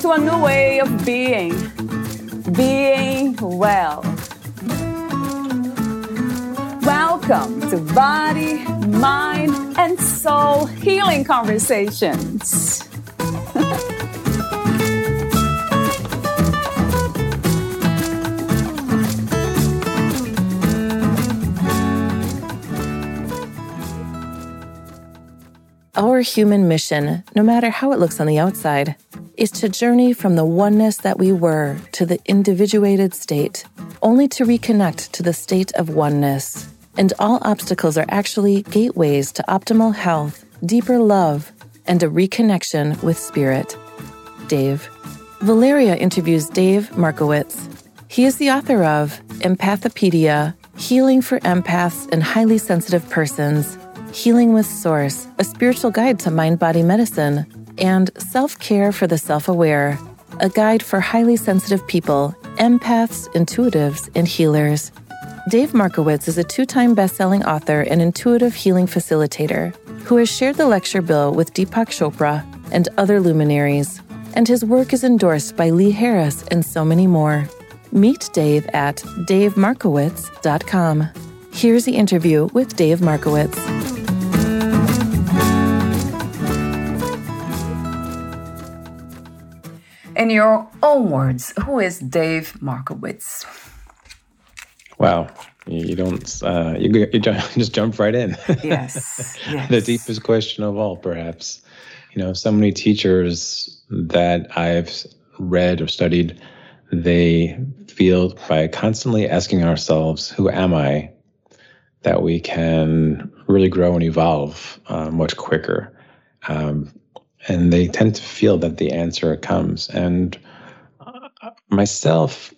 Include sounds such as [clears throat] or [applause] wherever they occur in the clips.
to a new way of being, being well. Welcome to Body, Mind, and Soul Healing Conversations. Our human mission, no matter how it looks on the outside, is to journey from the oneness that we were to the individuated state, only to reconnect to the state of oneness. And all obstacles are actually gateways to optimal health, deeper love, and a reconnection with spirit. Dave. Valeria interviews Dave Markowitz. He is the author of Empathipedia Healing for Empaths and Highly Sensitive Persons Healing with Source, a spiritual guide to mind body medicine, and Self Care for the Self Aware, a guide for highly sensitive people, empaths, intuitives, and healers. Dave Markowitz is a two time best selling author and intuitive healing facilitator who has shared the lecture bill with Deepak Chopra and other luminaries, and his work is endorsed by Lee Harris and so many more. Meet Dave at davemarkowitz.com. Here's the interview with Dave Markowitz. In your own words, who is Dave Markowitz? Wow, you don't uh, you, you [laughs] just jump right in. Yes, [laughs] yes. the deepest question of all, perhaps. You know, so many teachers that I've read or studied, they feel by constantly asking ourselves, "Who am I?" that we can really grow and evolve uh, much quicker. Um, and they tend to feel that the answer comes. And uh, myself,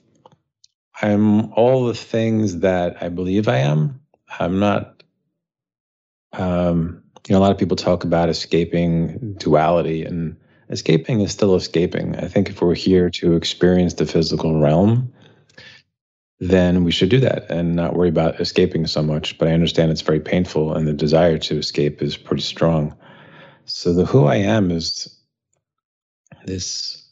I'm all the things that I believe I am. I'm not, um, you know, a lot of people talk about escaping duality, and escaping is still escaping. I think if we're here to experience the physical realm, then we should do that and not worry about escaping so much. But I understand it's very painful, and the desire to escape is pretty strong. So the who I am is this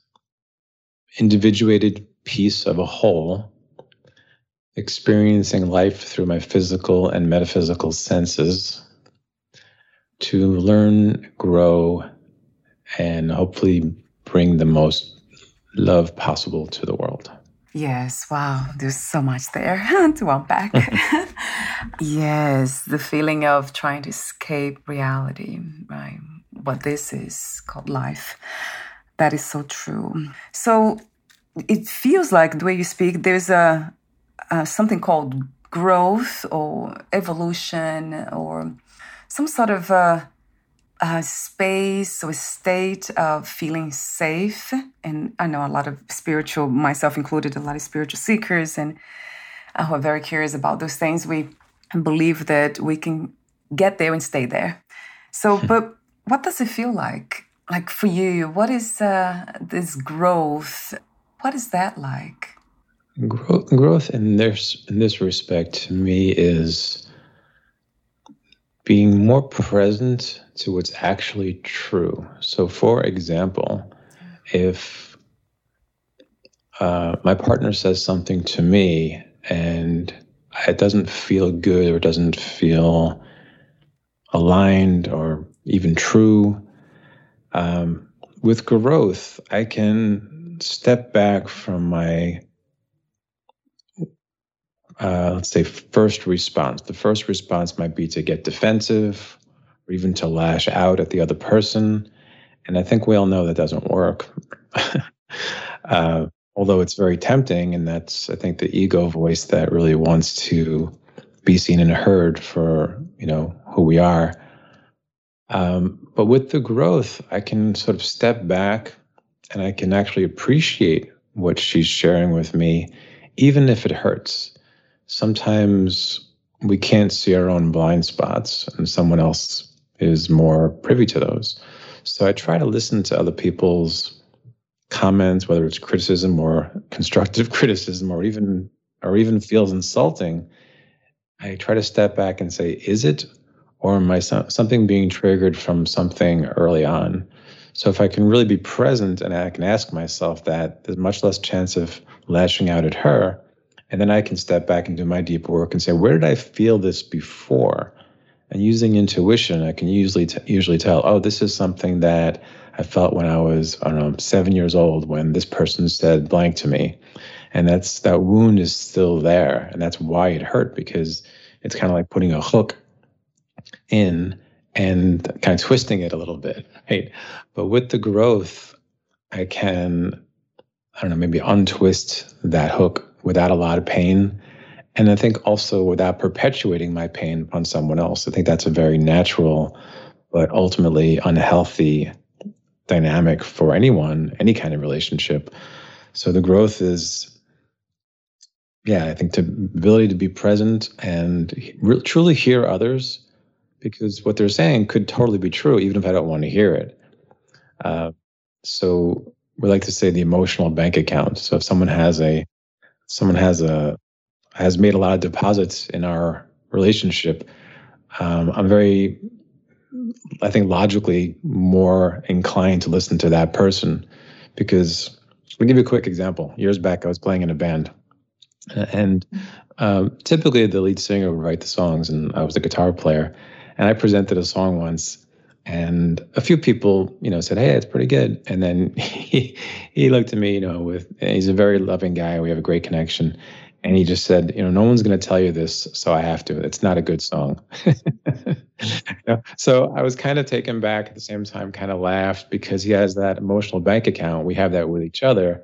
individuated piece of a whole, experiencing life through my physical and metaphysical senses to learn, grow, and hopefully bring the most love possible to the world. Yes, wow, there's so much there [laughs] to unpack. [laughs] yes, the feeling of trying to escape reality, right? What this is called life. That is so true. So it feels like the way you speak, there's a, a something called growth or evolution or some sort of a, a, space or state of feeling safe. And I know a lot of spiritual, myself included, a lot of spiritual seekers and uh, who are very curious about those things. We believe that we can get there and stay there. So, but what does it feel like? Like for you, what is uh, this growth? What is that like? Growth, growth in this in this respect to me is being more present to what's actually true. So, for example, if uh, my partner says something to me and it doesn't feel good or doesn't feel aligned or even true. Um, with growth, I can step back from my, uh, let's say, first response. The first response might be to get defensive or even to lash out at the other person. And I think we all know that doesn't work. [laughs] uh, although it's very tempting, and that's, I think, the ego voice that really wants to be seen and heard for, you know, who we are. Um, but with the growth, I can sort of step back and I can actually appreciate what she's sharing with me, even if it hurts. Sometimes we can't see our own blind spots, and someone else is more privy to those. So I try to listen to other people's comments, whether it's criticism or constructive [laughs] criticism, or even or even feels insulting. I try to step back and say, is it, or I something being triggered from something early on? So if I can really be present and I can ask myself that, there's much less chance of lashing out at her. And then I can step back and do my deep work and say, where did I feel this before? And using intuition, I can usually t- usually tell, oh, this is something that I felt when I was, I don't know, seven years old when this person said blank to me. And that's that wound is still there. And that's why it hurt because it's kind of like putting a hook in and kind of twisting it a little bit, right? But with the growth, I can, I don't know, maybe untwist that hook without a lot of pain and I think also without perpetuating my pain upon someone else. I think that's a very natural, but ultimately unhealthy dynamic for anyone, any kind of relationship. So the growth is, yeah, I think the ability to be present and re- truly hear others, because what they're saying could totally be true, even if I don't want to hear it. Uh, so we like to say the emotional bank account. So if someone has a someone has a has made a lot of deposits in our relationship. Um, I'm very, I think, logically more inclined to listen to that person because I'll give you a quick example. Years back, I was playing in a band, and um, typically the lead singer would write the songs, and I was the guitar player. And I presented a song once, and a few people, you know, said, "Hey, it's pretty good." And then [laughs] he he looked at me, you know, with he's a very loving guy. We have a great connection, and he just said, you know, no one's going to tell you this, so I have to. It's not a good song. [laughs] So I was kind of taken back at the same time, kind of laughed because he has that emotional bank account. We have that with each other.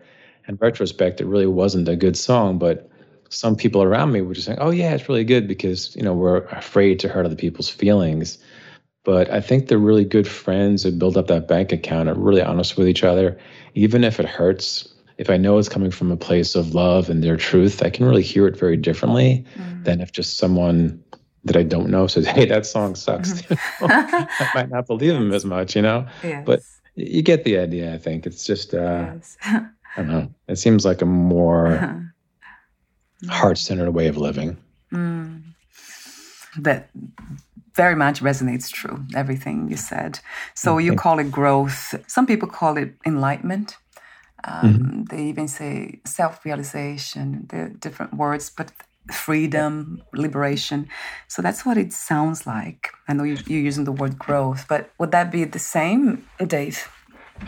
In retrospect, it really wasn't a good song, but some people around me were just saying, "Oh yeah, it's really good," because you know we're afraid to hurt other people's feelings. But I think they're really good friends who build up that bank account, are really honest with each other, even if it hurts if I know it's coming from a place of love and their truth, I can really hear it very differently mm. than if just someone that I don't know says, "Hey, that song sucks." Mm-hmm. [laughs] I might not believe them as much, you know. Yes. But you get the idea. I think it's just uh, yes. [laughs] I don't know. It seems like a more uh-huh. Heart-centered way of living. Mm. That very much resonates true. Everything you said. So mm-hmm. you call it growth. Some people call it enlightenment. Um, mm-hmm. They even say self realization, the different words, but freedom, liberation. So that's what it sounds like. I know you're using the word growth, but would that be the same, Dave?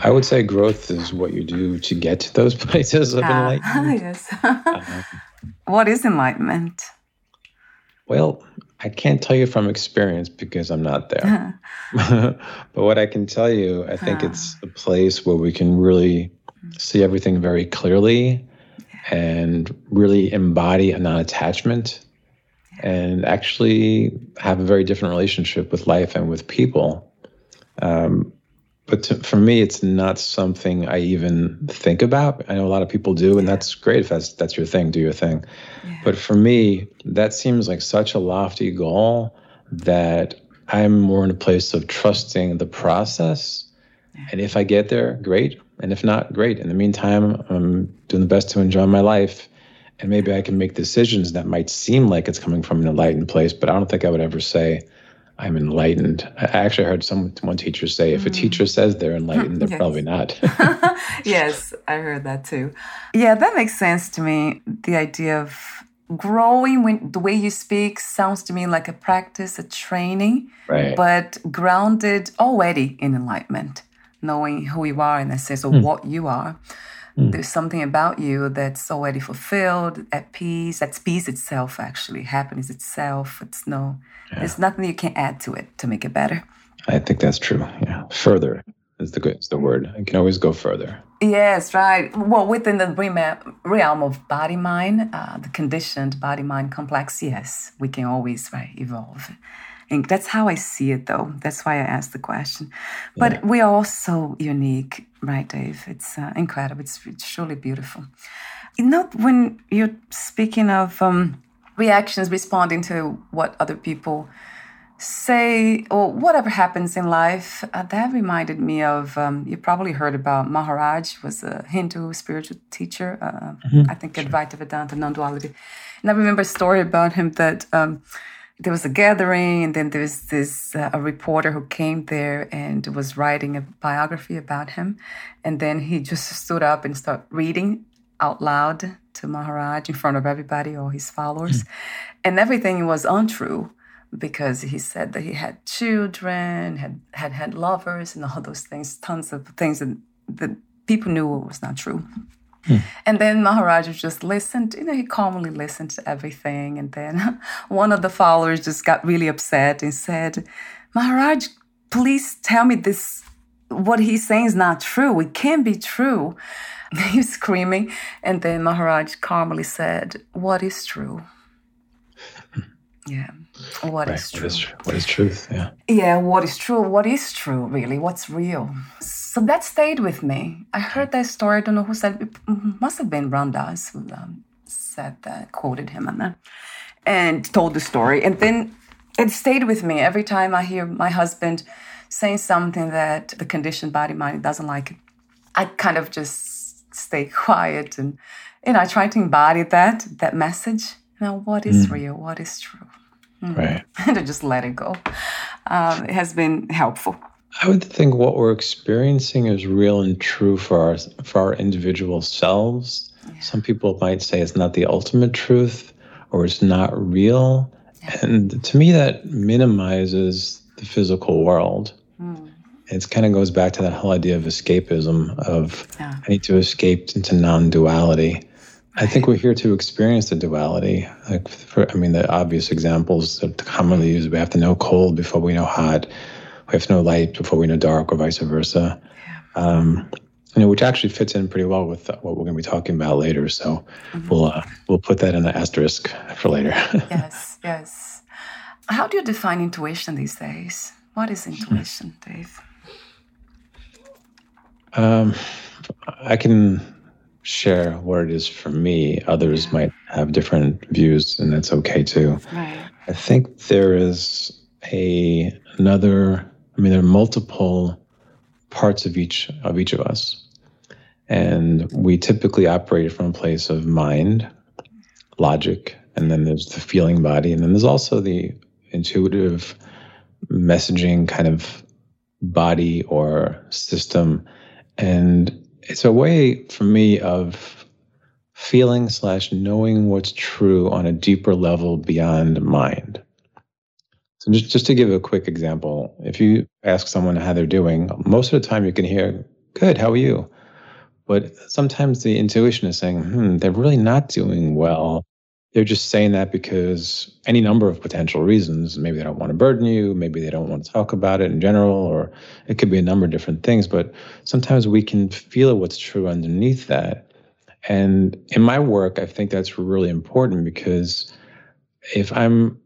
I would say growth is what you do to get to those [laughs] places of [laughs] enlightenment. yes. uh, what is enlightenment? Well, I can't tell you from experience because I'm not there. [laughs] but what I can tell you, I think it's a place where we can really see everything very clearly and really embody a non attachment and actually have a very different relationship with life and with people. Um, but to, for me, it's not something I even think about. I know a lot of people do, and that's great if that's that's your thing. Do your thing. Yeah. But for me, that seems like such a lofty goal that I'm more in a place of trusting the process. Yeah. And if I get there, great. And if not, great. In the meantime, I'm doing the best to enjoy my life. And maybe I can make decisions that might seem like it's coming from an enlightened place, but I don't think I would ever say I'm enlightened. I actually heard some one teacher say if a mm. teacher says they're enlightened, they're [laughs] yes. probably not. [laughs] [laughs] yes, I heard that too. Yeah, that makes sense to me. The idea of growing when the way you speak sounds to me like a practice, a training, right. but grounded already in enlightenment knowing who you are in a sense of mm. what you are. Mm. There's something about you that's already fulfilled, at peace. That's peace itself, actually. Happiness itself. It's no, yeah. there's nothing you can add to it to make it better. I think that's true. Yeah. Further is the, good is the word. I can always go further. Yes, right. Well, within the realm of body mind, uh, the conditioned body mind complex, yes, we can always right evolve And that's how I see it, though. That's why I asked the question. But yeah. we are all so unique, right, Dave? It's uh, incredible. It's, it's truly beautiful. You know, when you're speaking of um, reactions, responding to what other people say or whatever happens in life uh, that reminded me of um, you probably heard about maharaj was a hindu spiritual teacher uh, mm-hmm. i think advaita vedanta non-duality and i remember a story about him that um, there was a gathering and then there's this uh, a reporter who came there and was writing a biography about him and then he just stood up and started reading out loud to maharaj in front of everybody all his followers mm. and everything was untrue because he said that he had children, had had had lovers, and all those things, tons of things that, that people knew was not true. Hmm. And then Maharaj just listened, you know, he calmly listened to everything. And then [laughs] one of the followers just got really upset and said, Maharaj, please tell me this, what he's saying is not true. It can't be true. [laughs] He was screaming. And then Maharaj calmly said, What is true? Yeah. What right. is true? What is, what is truth? Yeah. Yeah. What is true? What is true, really? What's real? So that stayed with me. I heard that story. I don't know who said it. Must have been Dass who um, said that, quoted him on that, and told the story. And then it stayed with me every time I hear my husband saying something that the conditioned body mind doesn't like. I kind of just stay [laughs] quiet and you know I try to embody that that message. Now, what is mm. real? What is true? Mm. Right. [laughs] and to just let it go. Um, it has been helpful. I would think what we're experiencing is real and true for our for our individual selves. Yeah. Some people might say it's not the ultimate truth or it's not real. Yeah. And to me that minimizes the physical world. Mm. It kind of goes back to that whole idea of escapism of yeah. I need to escape into non-duality. I think we're here to experience the duality. Like, for, I mean, the obvious examples that commonly used: we have to know cold before we know hot. We have to know light before we know dark, or vice versa. Yeah. Um, you know, which actually fits in pretty well with what we're going to be talking about later. So mm-hmm. we'll uh, we'll put that in the asterisk for later. [laughs] yes, yes. How do you define intuition these days? What is intuition, Dave? Um, I can share what it is for me. Others yeah. might have different views, and that's okay too. Right. I think there is a another. I mean, there are multiple parts of each of each of us, and we typically operate from a place of mind, logic, and then there's the feeling body, and then there's also the intuitive messaging kind of body or system, and it's a way for me of feeling slash knowing what's true on a deeper level beyond mind. So just, just to give a quick example, if you ask someone how they're doing, most of the time you can hear, good, how are you? But sometimes the intuition is saying, hmm, they're really not doing well they're just saying that because any number of potential reasons. Maybe they don't want to burden you, maybe they don't want to talk about it in general, or it could be a number of different things. But sometimes we can feel what's true underneath that. And in my work, I think that's really important because if I'm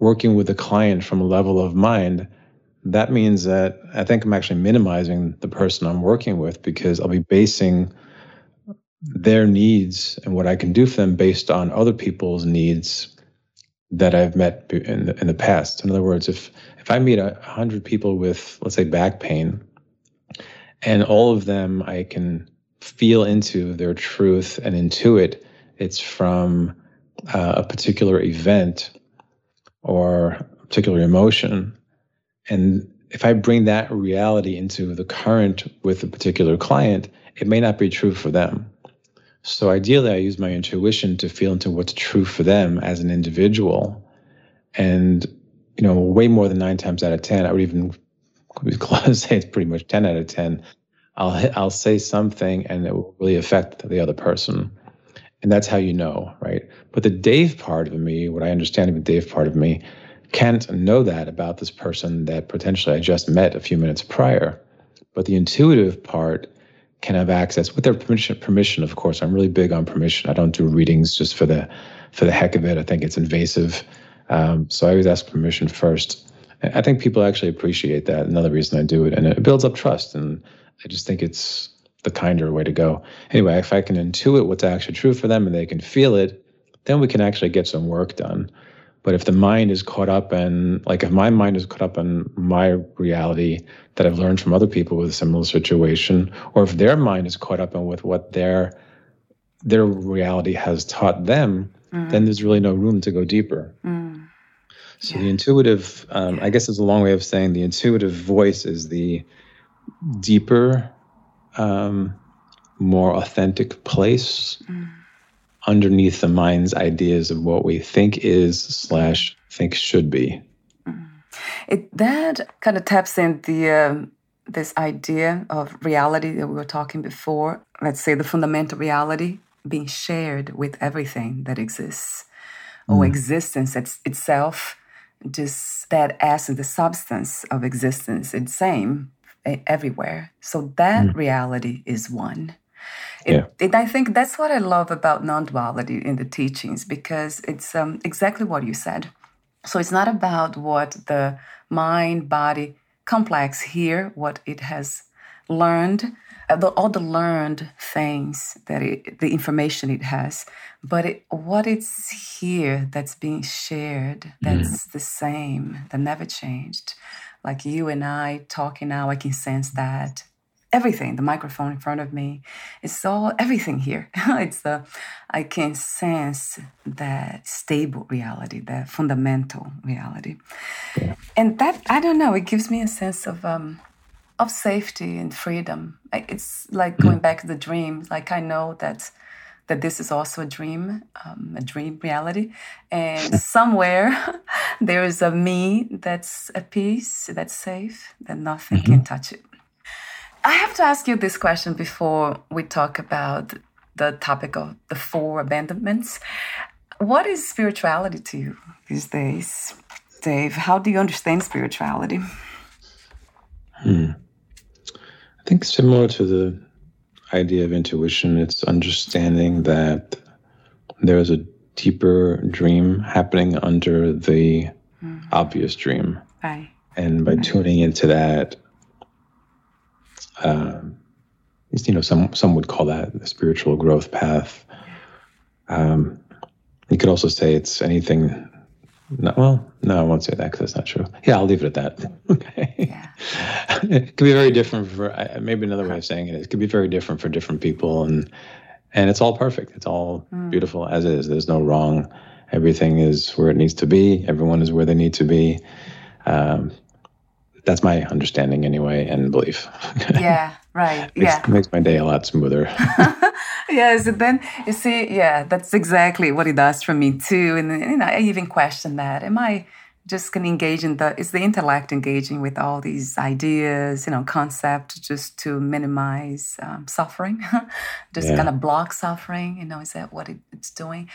working with a client from a level of mind, that means that I think I'm actually minimizing the person I'm working with because I'll be basing their needs and what I can do for them based on other people's needs that I've met in the, in the past. In other words, if if I meet a hundred people with, let's say, back pain, and all of them I can feel into their truth and intuit it's from uh, a particular event or a particular emotion, and if I bring that reality into the current with a particular client, it may not be true for them. So ideally, I use my intuition to feel into what's true for them as an individual. And, you know, way more than nine times out of 10, I would even [laughs] [laughs] say it's pretty much 10 out of 10. I'll, I'll say something and it will really affect the other person. And that's how you know, right? But the Dave part of me, what I understand of the Dave part of me, can't know that about this person that potentially I just met a few minutes prior. But the intuitive part can have access with their permission. Permission, of course. I'm really big on permission. I don't do readings just for the for the heck of it. I think it's invasive. Um, so I always ask permission first. I think people actually appreciate that. Another reason I do it, and it builds up trust. And I just think it's the kinder way to go. Anyway, if I can intuit what's actually true for them and they can feel it, then we can actually get some work done. But if the mind is caught up in, like, if my mind is caught up in my reality that I've learned from other people with a similar situation, or if their mind is caught up in with what their their reality has taught them, mm. then there's really no room to go deeper. Mm. So yeah. the intuitive, um, I guess, is a long way of saying the intuitive voice is the deeper, um, more authentic place. Mm underneath the mind's ideas of what we think is slash think should be. Mm. It, that kind of taps in the um, this idea of reality that we were talking before. Let's say the fundamental reality being shared with everything that exists, mm. or existence it's, itself, just that essence, the substance of existence, it's same everywhere. So that mm. reality is one. It, yeah. It, I think that's what I love about non duality in the teachings because it's um, exactly what you said. So it's not about what the mind body complex here, what it has learned, uh, the, all the learned things that it, the information it has, but it, what it's here that's being shared, that's mm. the same, that never changed. Like you and I talking now, I can sense that everything the microphone in front of me it's all everything here. [laughs] It's the i can sense that stable reality that fundamental reality. And that i don't know it gives me a sense of um of safety and freedom. It's like going back to the dream like i know that that this is also a dream, um, a dream reality. And [laughs] somewhere [laughs] there is a me that's at peace, that's safe, that nothing mm-hmm. can touch it. I have to ask you this question before we talk about the topic of the four abandonments. What is spirituality to you these days, Dave? How do you understand spirituality? Hmm. I think similar to the idea of intuition, it's understanding that there is a deeper dream happening under the mm-hmm. obvious dream. Right. And by right. tuning into that, um, you know, some some would call that the spiritual growth path. Um, you could also say it's anything. No, well, no, I won't say that because that's not true. Yeah, I'll leave it at that. [laughs] okay. Yeah. it could be very different for maybe another way of saying it. It could be very different for different people, and and it's all perfect. It's all mm. beautiful as is. There's no wrong. Everything is where it needs to be. Everyone is where they need to be. Um, that's my understanding anyway and belief. [laughs] yeah, right. makes, yeah. Makes my day a lot smoother. [laughs] yes, and then you see, yeah, that's exactly what it does for me too. And you know, I even question that. Am I just going to engage in the is the intellect engaging with all these ideas you know concepts just to minimize um, suffering [laughs] just yeah. kind of block suffering you know is that what it, it's doing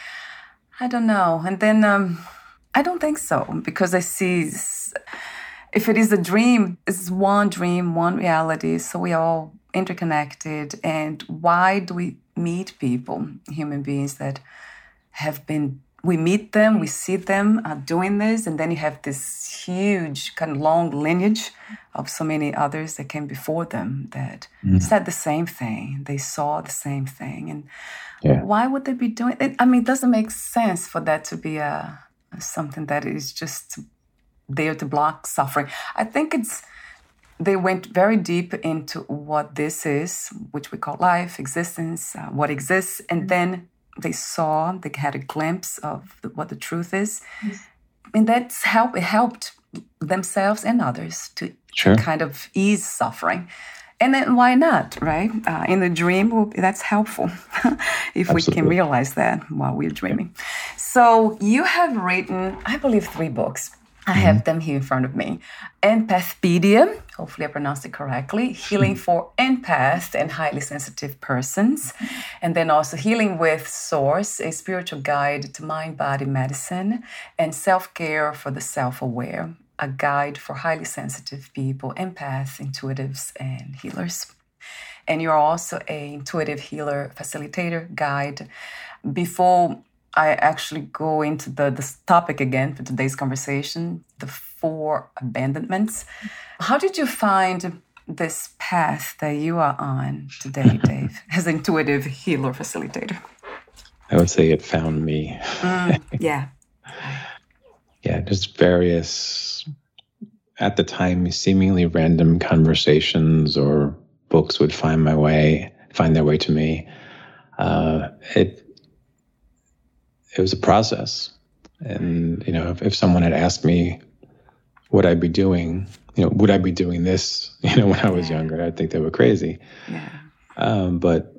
i don't know and then um, i don't think so because i see if it is a dream, it's one dream, one reality. So we are all interconnected. And why do we meet people, human beings that have been, we meet them, we see them uh, doing this, and then you have this huge, kind of long lineage of so many others that came before them that mm. said the same thing. They saw the same thing. And yeah. why would they be doing it? I mean, it doesn't make sense for that to be a something that is just there to block suffering. I think it's they went very deep into what this is, which we call life, existence, uh, what exists, and then they saw, they had a glimpse of the, what the truth is, and that's help. It helped themselves and others to sure. kind of ease suffering. And then why not, right? Uh, in the dream, that's helpful [laughs] if Absolutely. we can realize that while we're dreaming. So you have written, I believe, three books. I have mm-hmm. them here in front of me. Empathpedia, hopefully I pronounced it correctly, healing for empath and highly sensitive persons. And then also Healing with Source, a spiritual guide to mind body medicine, and Self Care for the Self Aware, a guide for highly sensitive people, empaths, intuitives, and healers. And you're also a intuitive healer facilitator guide. Before I actually go into the this topic again for today's conversation, the four abandonments. How did you find this path that you are on today, [laughs] Dave, as intuitive healer facilitator? I would say it found me. Mm, [laughs] yeah. yeah, just various, at the time, seemingly random conversations or books would find my way, find their way to me. Uh, it it was a process, and you know, if, if someone had asked me, what I'd be doing, you know, would I be doing this, [laughs] you know, when I was younger, I'd think they were crazy. Yeah. Um, but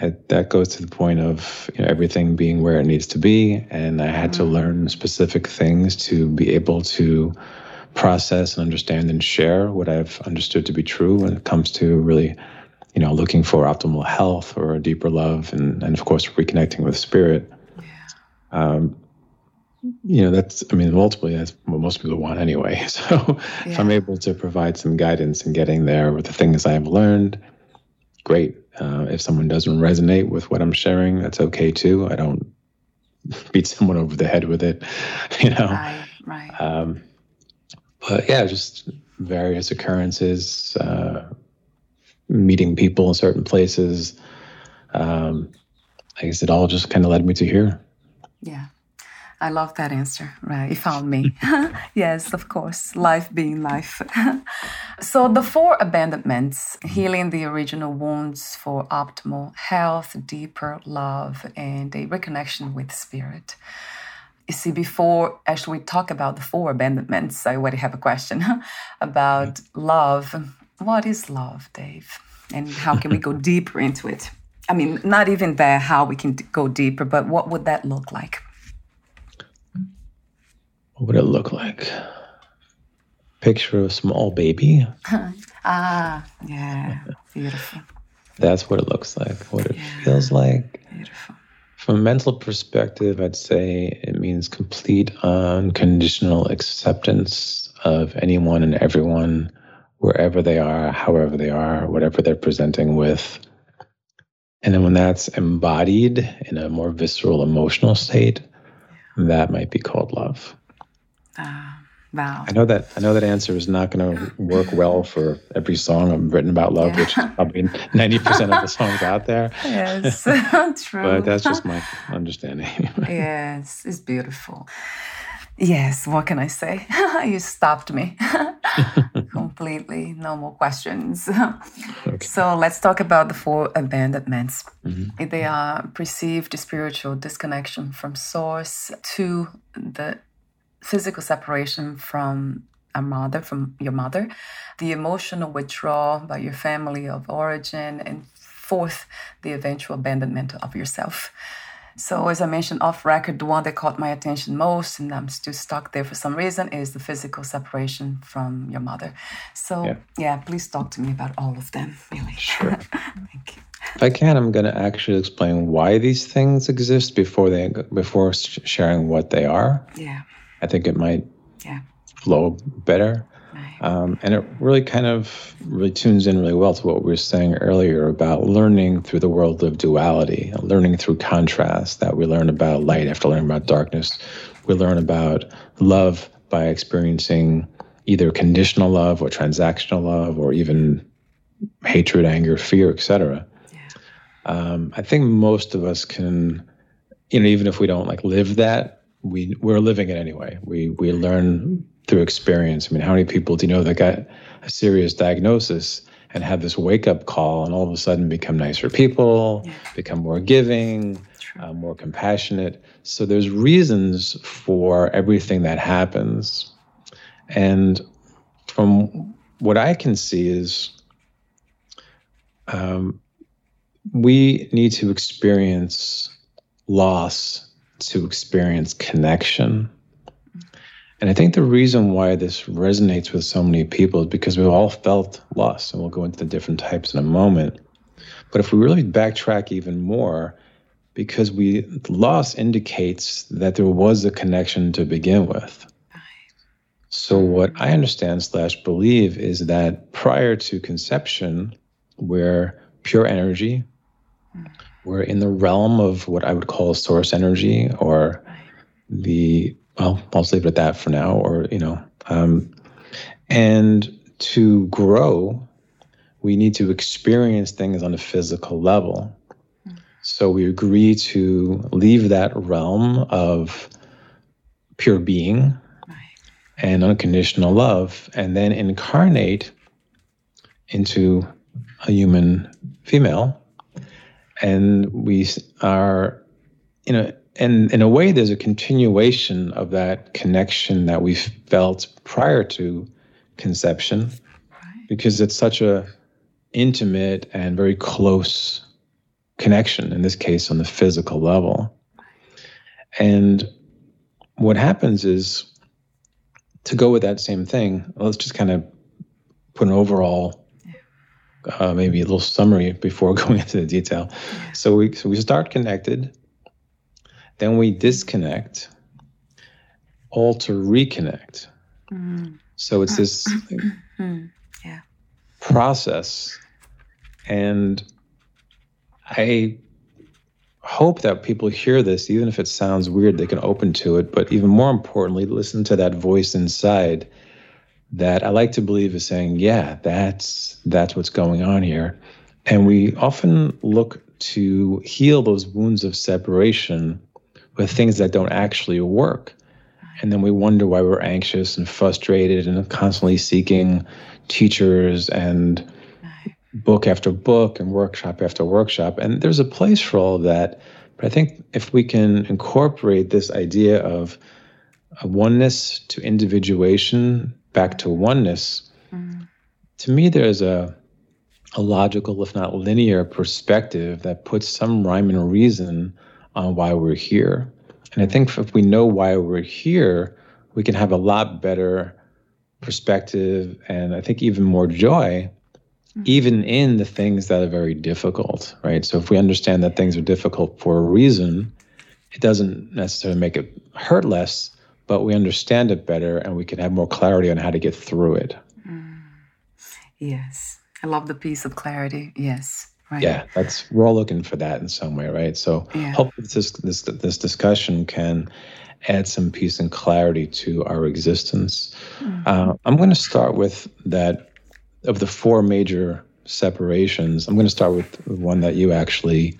I, that goes to the point of you know, everything being where it needs to be, and I had mm-hmm. to learn specific things to be able to process and understand and share what I've understood to be true when it comes to really, you know, looking for optimal health or a deeper love, and and of course reconnecting with spirit. Um, you know, that's I mean, ultimately that's what most people want anyway. [laughs] So yeah. if I'm able to provide some guidance in getting there with the things I've learned, great uh, if someone doesn't resonate with what I'm sharing, that's okay too. I don't [laughs] beat someone over the head with it, [laughs] you know. Right, right. Um, but yeah, just various occurrences, uh, meeting people in certain places. Um, I guess it all just kind of led me to here. Yeah. I love that answer. Right. You found me. [laughs] [laughs] yes, of course. Life being life. [laughs] so, the four abandonments healing the original wounds for optimal health, deeper love, and a reconnection with spirit. You see, before actually we talk about the four abandonments, I already have a question about love. What is love, Dave? And how can we go deeper into it? I mean, not even there, how we can go deeper, but what would that look like? What would it look like? Picture of a small baby. [laughs] ah, yeah, beautiful. That's what it looks like, what it yeah. feels like. Beautiful. From a mental perspective, I'd say it means complete unconditional acceptance of anyone and everyone, wherever they are, however they are, whatever they're presenting with. And then when that's embodied in a more visceral emotional state, that might be called love. Uh, wow. I know that I know that answer is not going to work well for every song I've written about love, yeah. which is probably ninety percent of the songs out there. Yes, [laughs] true. but that's just my understanding. [laughs] yes, it's beautiful. Yes, what can I say? [laughs] you stopped me completely. No more questions. Okay. So let's talk about the four abandonments. Mm-hmm. They are perceived spiritual disconnection from source to the physical separation from a mother, from your mother, the emotional withdrawal by your family of origin, and fourth, the eventual abandonment of yourself. So, as I mentioned off record, the one that caught my attention most, and I'm still stuck there for some reason, is the physical separation from your mother. So, yeah, yeah please talk to me about all of them, really. Sure. [laughs] Thank you. If I can, I'm going to actually explain why these things exist before they before sharing what they are. Yeah. I think it might yeah. flow better. Um, and it really kind of really tunes in really well to what we were saying earlier about learning through the world of duality, learning through contrast, that we learn about light after learning about darkness. We learn about love by experiencing either conditional love or transactional love or even hatred, anger, fear, etc. Yeah. Um, I think most of us can, you know, even if we don't like live that we we're living it anyway. We we learn through experience. I mean, how many people do you know that got a serious diagnosis and had this wake up call and all of a sudden become nicer people, yeah. become more giving, uh, more compassionate? So there's reasons for everything that happens, and from what I can see is. Um, we need to experience loss to experience connection. And I think the reason why this resonates with so many people is because we've all felt loss, and we'll go into the different types in a moment. But if we really backtrack even more, because we loss indicates that there was a connection to begin with. So what I understand slash believe is that prior to conception, we're pure energy, hmm. we're in the realm of what I would call source energy or the, well, I'll just leave it at that for now, or, you know, um, and to grow, we need to experience things on a physical level. So we agree to leave that realm of pure being and unconditional love and then incarnate into a human female. And we are, you know, and in a way, there's a continuation of that connection that we felt prior to conception. Because it's such a intimate and very close connection in this case on the physical level. And what happens is to go with that same thing let's just kind of put an overall uh, maybe a little summary before [laughs] going into the detail. So we so we start connected then we disconnect all to reconnect mm. so it's this [clears throat] yeah. process and I hope that people hear this, even if it sounds weird, they can open to it. But even more importantly, listen to that voice inside that I like to believe is saying, yeah, that's that's what's going on here. And we often look to heal those wounds of separation with things that don't actually work. And then we wonder why we're anxious and frustrated and constantly seeking teachers and book after book and workshop after workshop. And there's a place for all of that. But I think if we can incorporate this idea of oneness to individuation back to oneness, mm. to me, there's a, a logical, if not linear, perspective that puts some rhyme and reason on why we're here. And I think if we know why we're here, we can have a lot better perspective and I think even more joy Mm-hmm. even in the things that are very difficult, right? So if we understand that things are difficult for a reason, it doesn't necessarily make it hurt less, but we understand it better and we can have more clarity on how to get through it. Mm. Yes. I love the piece of clarity. Yes. Right. Yeah, that's we're all looking for that in some way, right? So yeah. hopefully this this this discussion can add some peace and clarity to our existence. Mm-hmm. Uh, I'm going to start with that of the four major separations, I'm going to start with the one that you actually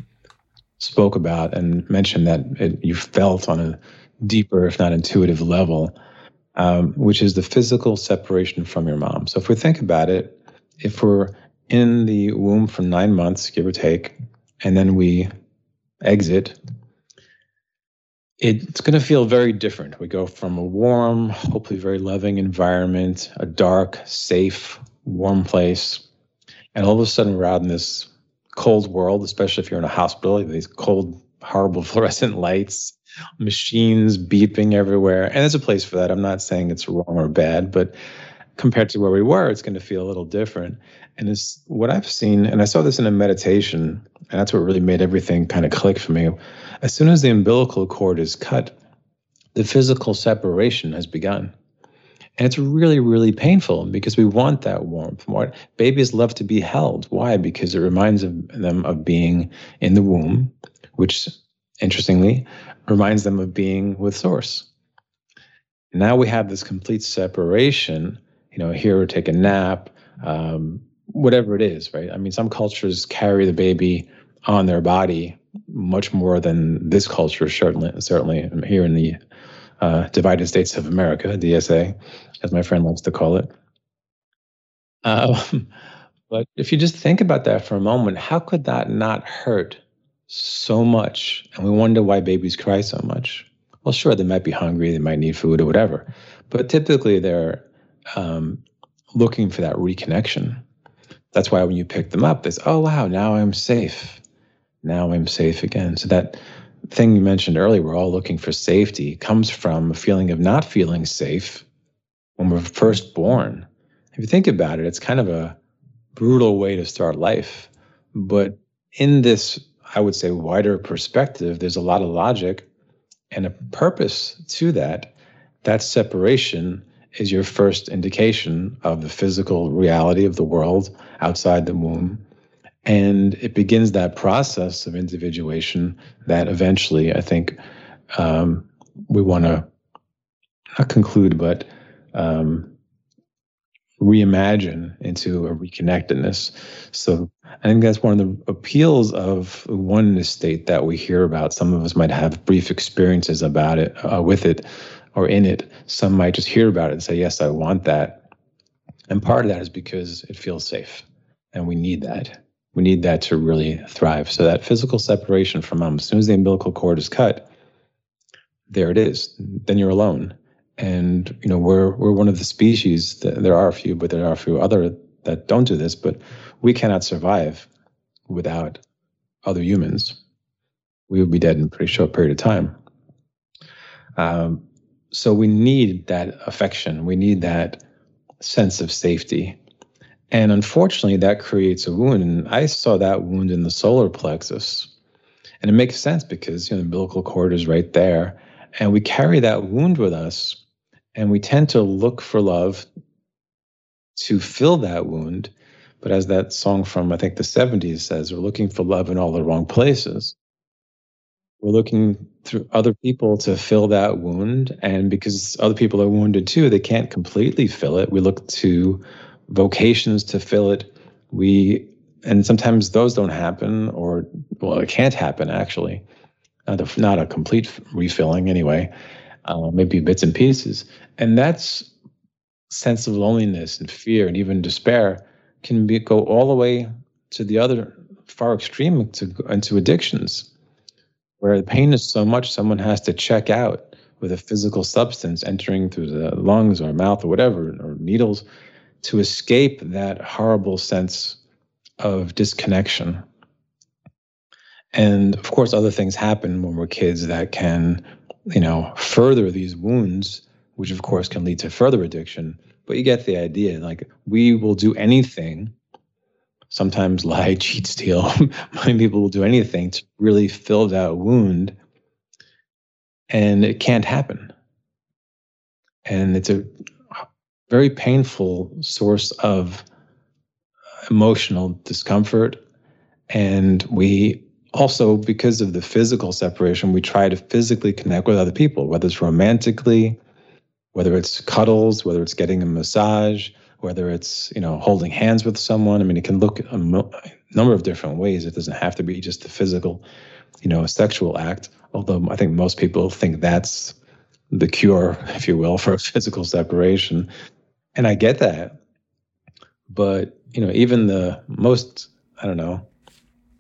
spoke about and mentioned that it, you felt on a deeper, if not intuitive level, um, which is the physical separation from your mom. So if we think about it, if we're in the womb for nine months, give or take, and then we exit, it's going to feel very different. We go from a warm, hopefully very loving environment, a dark, safe, warm place. And all of a sudden, we're out in this cold world, especially if you're in a hospital, these cold, horrible [laughs] fluorescent lights, machines beeping everywhere. And there's a place for that. I'm not saying it's wrong or bad, but compared to where we were, it's going to feel a little different. And it's what I've seen, and I saw this in a meditation, and that's what really made everything kind of click for me. As soon as the umbilical cord is cut, the physical separation has begun. And it's really, really painful because we want that warmth. Babies love to be held. Why? Because it reminds them of being in the womb, which interestingly reminds them of being with source. Now we have this complete separation. You know, here or take a nap, um, whatever it is, right? I mean, some cultures carry the baby on their body much more than this culture, certainly, certainly here in the uh, divided states of America, DSA, as my friend likes to call it. Um, [laughs] but if you just think about that for a moment, how could that not hurt so much? And we wonder why babies cry so much. Well, sure, they might be hungry, they might need food or whatever, but typically they're um, looking for that reconnection. That's why when you pick them up, it's, oh, wow, now I'm safe. Now I'm safe again. So that thing you mentioned earlier, we're all looking for safety, comes from a feeling of not feeling safe when we're first born. If you think about it, it's kind of a brutal way to start life. But in this, I would say, wider perspective, there's a lot of logic and a purpose to that. That separation is your first indication of the physical reality of the world outside the womb. And it begins that process of individuation that eventually, I think, um, we want to not conclude, but um, reimagine into a reconnectedness. So I think that's one of the appeals of oneness state that we hear about. Some of us might have brief experiences about it, uh, with it, or in it. Some might just hear about it and say, "Yes, I want that." And part of that is because it feels safe, and we need that. We need that to really thrive. So that physical separation from mom, as soon as the umbilical cord is cut, there it is. Then you're alone. And you know we're we're one of the species. That, there are a few, but there are a few other that don't do this. But we cannot survive without other humans. We would be dead in a pretty short period of time. Um, so we need that affection. We need that sense of safety. And unfortunately, that creates a wound. And I saw that wound in the solar plexus. And it makes sense because you know, the umbilical cord is right there. And we carry that wound with us. And we tend to look for love to fill that wound. But as that song from, I think, the 70s says, we're looking for love in all the wrong places. We're looking through other people to fill that wound. And because other people are wounded too, they can't completely fill it. We look to vocations to fill it. We, and sometimes those don't happen, or, well, it can't happen actually. Not a, not a complete refilling anyway, uh, maybe bits and pieces. And that's sense of loneliness and fear and even despair can be, go all the way to the other far extreme to, into addictions where the pain is so much someone has to check out with a physical substance entering through the lungs or mouth or whatever, or needles, to escape that horrible sense of disconnection. And of course, other things happen when we're kids that can, you know, further these wounds, which of course can lead to further addiction. But you get the idea. Like, we will do anything sometimes lie, [laughs] cheat, steal. [laughs] Many people will do anything to really fill that wound, and it can't happen. And it's a very painful source of emotional discomfort. And we also, because of the physical separation, we try to physically connect with other people, whether it's romantically, whether it's cuddles, whether it's getting a massage, whether it's you know holding hands with someone. I mean, it can look a, number of different ways. It doesn't have to be just a physical, you know, a sexual act. Although I think most people think that's the cure, [laughs] if you will, for physical separation, and I get that. But you know, even the most I don't know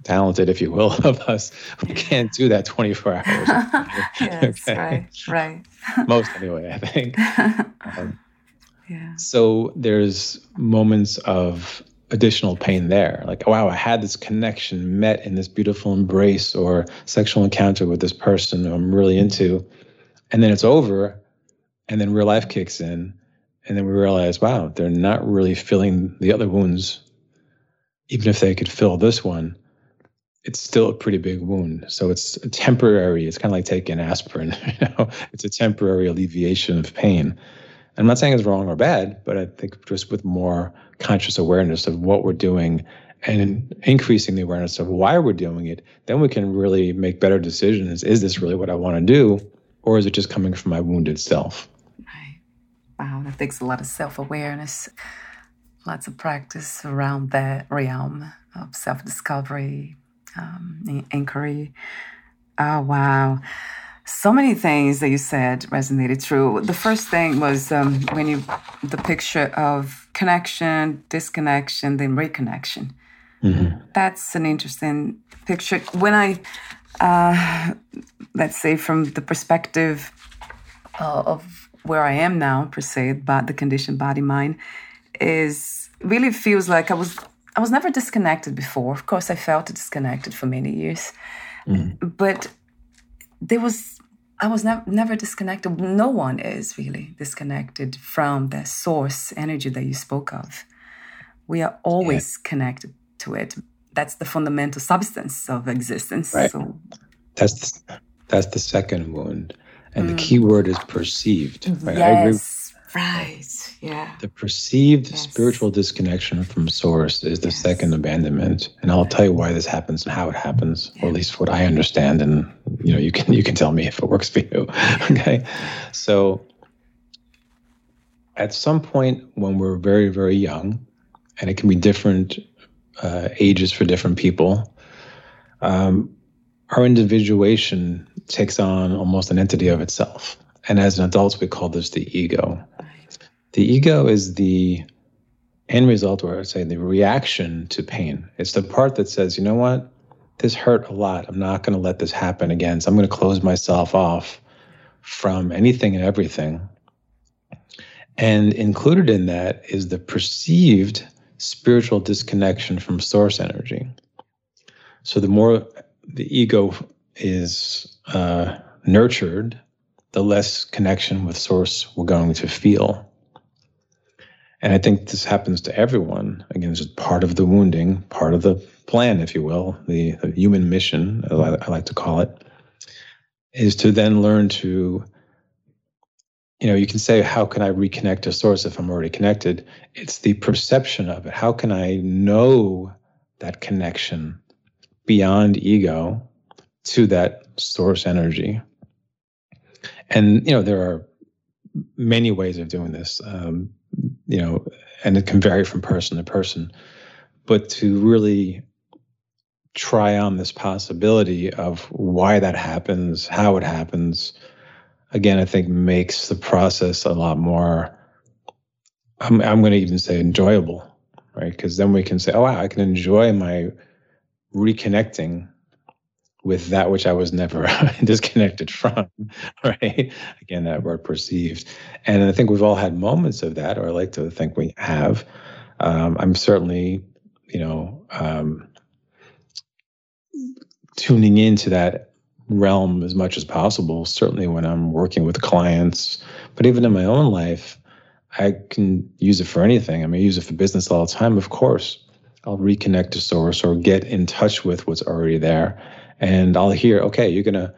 talented, if you will, [laughs] of us we can't do that 24 hours. [laughs] yes, okay? right, right. Most anyway, I think. Um, so there's moments of additional pain there. Like, wow, I had this connection met in this beautiful embrace or sexual encounter with this person I'm really into. And then it's over. And then real life kicks in. And then we realize, wow, they're not really filling the other wounds. Even if they could fill this one, it's still a pretty big wound. So it's temporary. It's kind of like taking aspirin. [laughs] You know, it's a temporary alleviation of pain. I'm not saying it's wrong or bad, but I think just with more conscious awareness of what we're doing and increasing the awareness of why we're doing it, then we can really make better decisions. Is this really what I want to do? Or is it just coming from my wounded self? Right. Wow, that takes a lot of self awareness, lots of practice around that realm of self discovery, um, inquiry. Oh, wow so many things that you said resonated true. The first thing was um, when you the picture of connection, disconnection, then reconnection. Mm-hmm. That's an interesting picture. When I, uh, let's say, from the perspective uh, of where I am now, per se, but the conditioned body mind, is really feels like I was I was never disconnected before. Of course, I felt disconnected for many years, mm-hmm. but there was I was never never disconnected. No one is really disconnected from the source energy that you spoke of. We are always yeah. connected to it. That's the fundamental substance of existence. Right. So that's the, that's the second wound, and mm. the key word is perceived. Right? Yes, Right. Yeah. The perceived yes. spiritual disconnection from source is the yes. second abandonment. And I'll tell you why this happens and how it happens, yeah. or at least what I understand. And you know, you can you can tell me if it works for you. [laughs] okay. So at some point when we're very, very young, and it can be different uh, ages for different people, um, our individuation takes on almost an entity of itself. And as an adult, we call this the ego. The ego is the end result, or I'd say the reaction to pain. It's the part that says, you know what? This hurt a lot. I'm not going to let this happen again. So I'm going to close myself off from anything and everything. And included in that is the perceived spiritual disconnection from source energy. So the more the ego is uh, nurtured, the less connection with source we're going to feel. And I think this happens to everyone. Again, it's just part of the wounding, part of the plan, if you will, the, the human mission, as I, I like to call it, is to then learn to you know, you can say, how can I reconnect to source if I'm already connected? It's the perception of it. How can I know that connection beyond ego to that source energy? And, you know, there are many ways of doing this, um, you know, and it can vary from person to person. But to really try on this possibility of why that happens, how it happens, again, I think makes the process a lot more, I'm, I'm going to even say enjoyable, right? Because then we can say, oh, wow, I can enjoy my reconnecting with that which I was never [laughs] disconnected from, [laughs] right? Again, that word perceived. And I think we've all had moments of that, or I like to think we have. Um, I'm certainly, you know, um, tuning into that realm as much as possible, certainly when I'm working with clients, but even in my own life, I can use it for anything. I mean, I use it for business all the time, of course. I'll reconnect to source or get in touch with what's already there. And I'll hear, okay, you're going to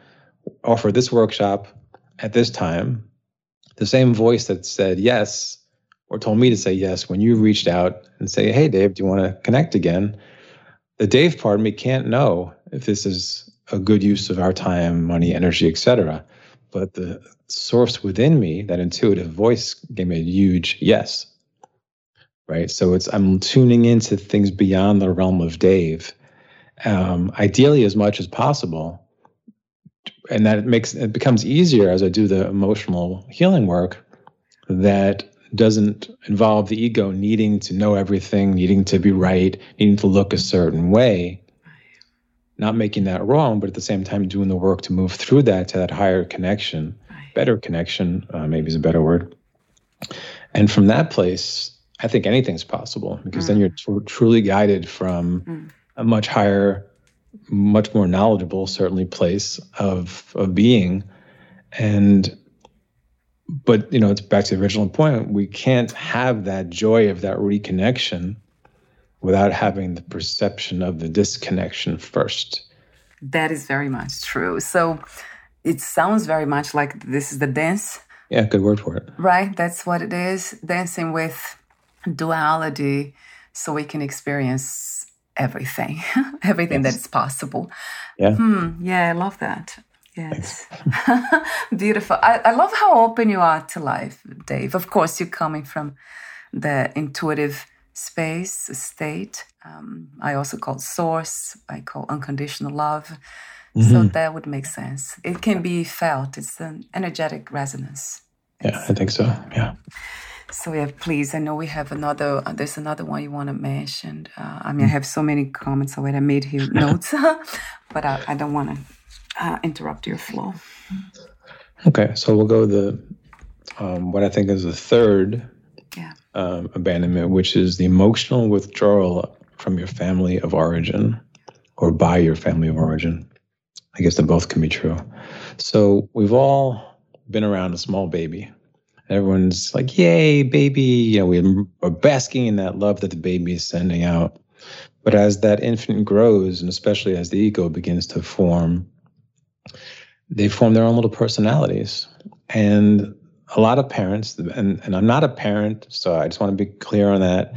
offer this workshop at this time. The same voice that said yes or told me to say yes when you reached out and say, hey, Dave, do you want to connect again? The Dave part of me can't know if this is a good use of our time, money, energy, etc. But the source within me, that intuitive voice, gave me a huge yes. Right. So it's I'm tuning into things beyond the realm of Dave, um, ideally as much as possible, and that it makes it becomes easier as I do the emotional healing work. That doesn't involve the ego needing to know everything, needing to be right, needing to look a certain way not making that wrong, but at the same time doing the work to move through that to that higher connection, better connection, uh, maybe is a better word. And from that place, I think anything's possible because mm. then you're tr- truly guided from mm. A much higher, much more knowledgeable, certainly place of of being, and but you know it's back to the original point. We can't have that joy of that reconnection without having the perception of the disconnection first. That is very much true. So it sounds very much like this is the dance. Yeah, good word for it. Right? That's what it is. Dancing with duality so we can experience everything, [laughs] everything yes. that is possible. Yeah. Hmm, yeah, I love that. Yes. [laughs] Beautiful. I, I love how open you are to life, Dave. Of course, you're coming from the intuitive space, state. Um, I also call source, I call unconditional love. Mm-hmm. So that would make sense. It can be felt, it's an energetic resonance. Yeah, I think so. Yeah. So yeah, please. I know we have another. Uh, there's another one you want to mention. Uh, I mean, I have so many comments already. I made here [laughs] notes, [laughs] but I, I don't want to uh, interrupt your flow. Okay, so we'll go the um, what I think is the third yeah. um, abandonment, which is the emotional withdrawal from your family of origin or by your family of origin. I guess that both can be true. So we've all been around a small baby. Everyone's like, yay, baby. You know, we are basking in that love that the baby is sending out. But as that infant grows, and especially as the ego begins to form, they form their own little personalities. And a lot of parents, and, and I'm not a parent, so I just want to be clear on that.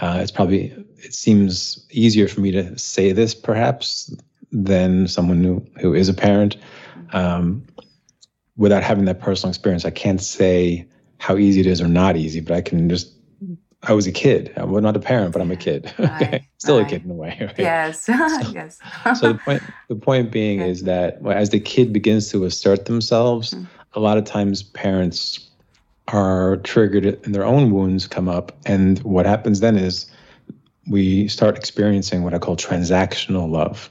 Uh, it's probably, it seems easier for me to say this perhaps than someone who, who is a parent. Um, without having that personal experience, I can't say how easy it is or not easy, but I can just I was a kid. I'm not a parent, but I'm a kid. [laughs] Right, okay, still right. a kid in a way. [laughs] Right? Yes, [laughs] so, yes. so the point, the point being is that as the kid begins to assert themselves, mm-hmm. a lot of times parents are triggered and their own wounds come up, and what happens then is we start experiencing what I call transactional love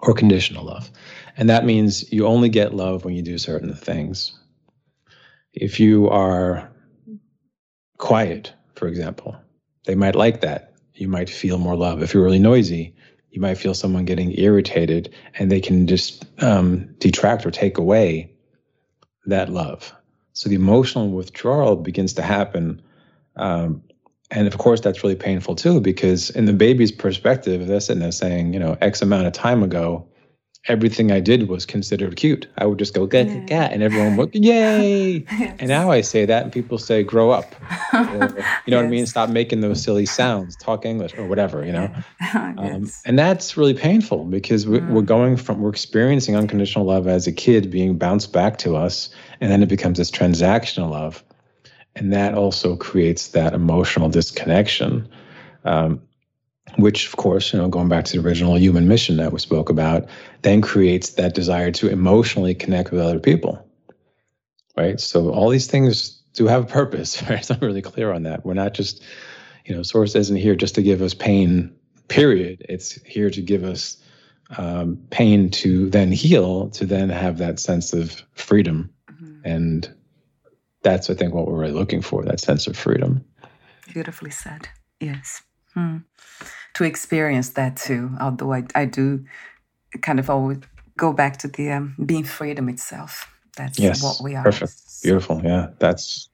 or conditional love, and that means you only get love when you do certain things. If you are quiet for example. They might like that. You might feel more love. If you're really noisy, you might feel someone getting irritated and they can just um, detract or take away that love. So the emotional withdrawal begins to happen. Um, and of course, that's really painful too, because in the baby's perspective, they're sitting there saying, you know, X amount of time ago, everything I did was considered cute. I would just go get yeah. cat, and everyone would yay. [laughs] yes. And now I say that, and people say grow up, [laughs] or, you know yes. what I mean. Stop making those silly sounds. Talk English or whatever, you know. [laughs] um, and that's really painful because we, mm. we're going from we're experiencing unconditional love as a kid being bounced back to us, and then it becomes this transactional love, and that also creates that emotional disconnection. Um, which of course you know going back to the original human mission that we spoke about then creates that desire to emotionally connect with other people right? So all these things do have a purpose [laughs] right? So i'm really clear on that. We're not just you know source isn't here just to give us pain period. It's here to give us um, pain to then heal to then have that sense of freedom. Mm-hmm. and that's i think what we're really looking for that sense of freedom. Beautifully said. Yes. Hmm to experience that too. Although I, I do kind of always go back to the um, being freedom itself. That's yes, what we are. Perfect. Beautiful. Yeah. That's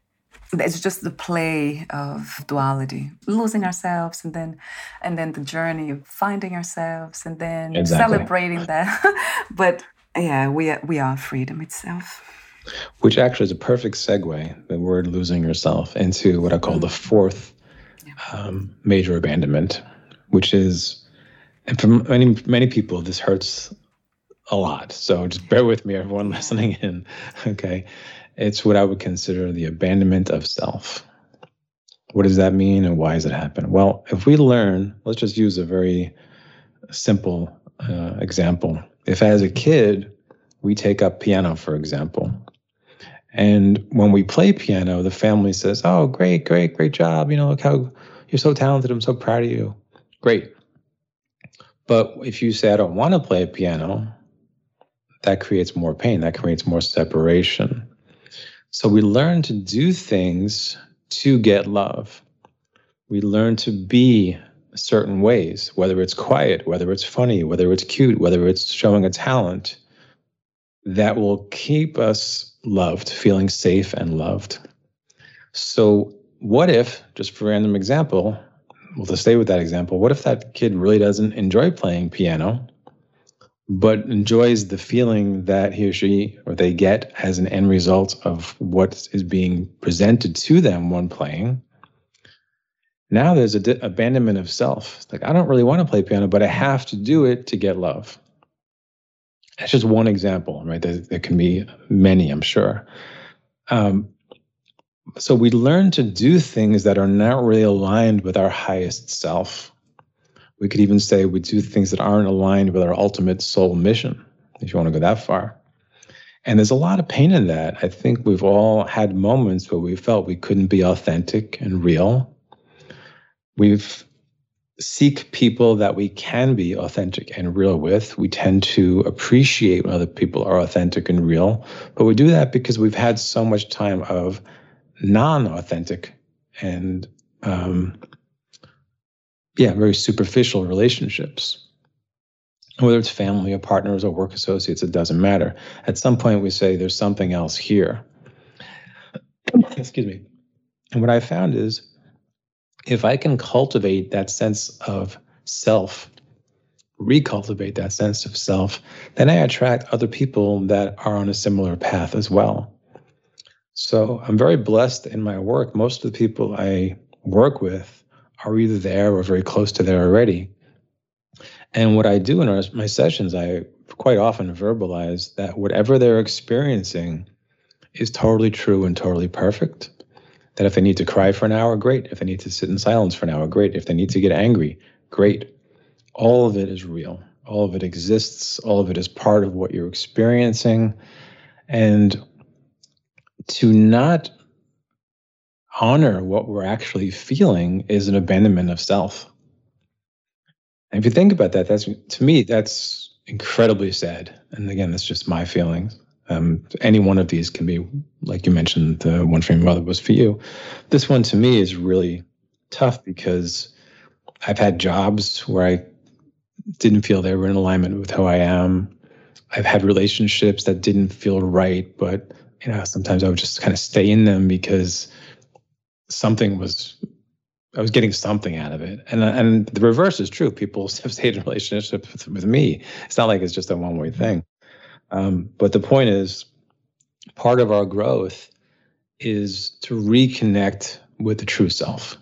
it's just the play of duality losing ourselves and then and then the journey of finding ourselves and then exactly. celebrating that [laughs] but yeah we are, we are freedom itself which actually is a perfect segue the word losing yourself into what i call mm-hmm. the fourth yeah. um, major abandonment which is, and for many many people, this hurts a lot. So just bear with me, everyone [laughs] listening in. Okay, it's what I would consider the abandonment of self. What does that mean, and why does it happen? Well, if we learn, let's just use a very simple uh, example. If as a kid we take up piano, for example, and when we play piano, the family says, "Oh, great, great, great job! You know, look how you're so talented. I'm so proud of you." Great. But if you say, I don't want to play a piano, that creates more pain, that creates more separation. So we learn to do things to get love. We learn to be certain ways, whether it's quiet, whether it's funny, whether it's cute, whether it's showing a talent that will keep us loved, feeling safe and loved. So, what if, just for random example, well, to stay with that example, what if that kid really doesn't enjoy playing piano, but enjoys the feeling that he or she or they get as an end result of what is being presented to them when playing? Now there's a di- abandonment of self. It's like, I don't really want to play piano, but I have to do it to get love. That's just one example, right? There, there can be many, I'm sure. Um, so we learn to do things that are not really aligned with our highest self. We could even say we do things that aren't aligned with our ultimate soul mission, if you want to go that far. And there's a lot of pain in that. I think we've all had moments where we felt we couldn't be authentic and real. We've seek people that we can be authentic and real with. We tend to appreciate when other people are authentic and real, but we do that because we've had so much time of non-authentic and um, yeah, very superficial relationships. Whether it's family or partners or work associates, it doesn't matter. At some point, we say there's something else here. [coughs] Excuse me. And what I found is if I can cultivate that sense of self, recultivate that sense of self, then I attract other people that are on a similar path as well. So I'm very blessed in my work. Most of the people I work with are either there or very close to there already. And what I do in our, my sessions, I quite often verbalize that whatever they're experiencing is totally true and totally perfect. That if they need to cry for an hour, great. If they need to sit in silence for an hour, great. If they need to get angry, great. All of it is real. All of it exists. All of it is part of what you're experiencing. And to not honor what we're actually feeling is an abandonment of self. And if you think about that, that's to me, that's incredibly sad. And again, that's just my feelings. Um, any one of these can be, like you mentioned, the one for your mother was for you. This one to me is really tough because I've had jobs where I didn't feel they were in alignment with who I am. I've had relationships that didn't feel right, but you know, sometimes I would just kind of stay in them because something was I was getting something out of it. And and the reverse is true. People [laughs] have stayed in relationships with, with me. It's not like it's just a one way thing. Um, but the point is, part of our growth is to reconnect with the true self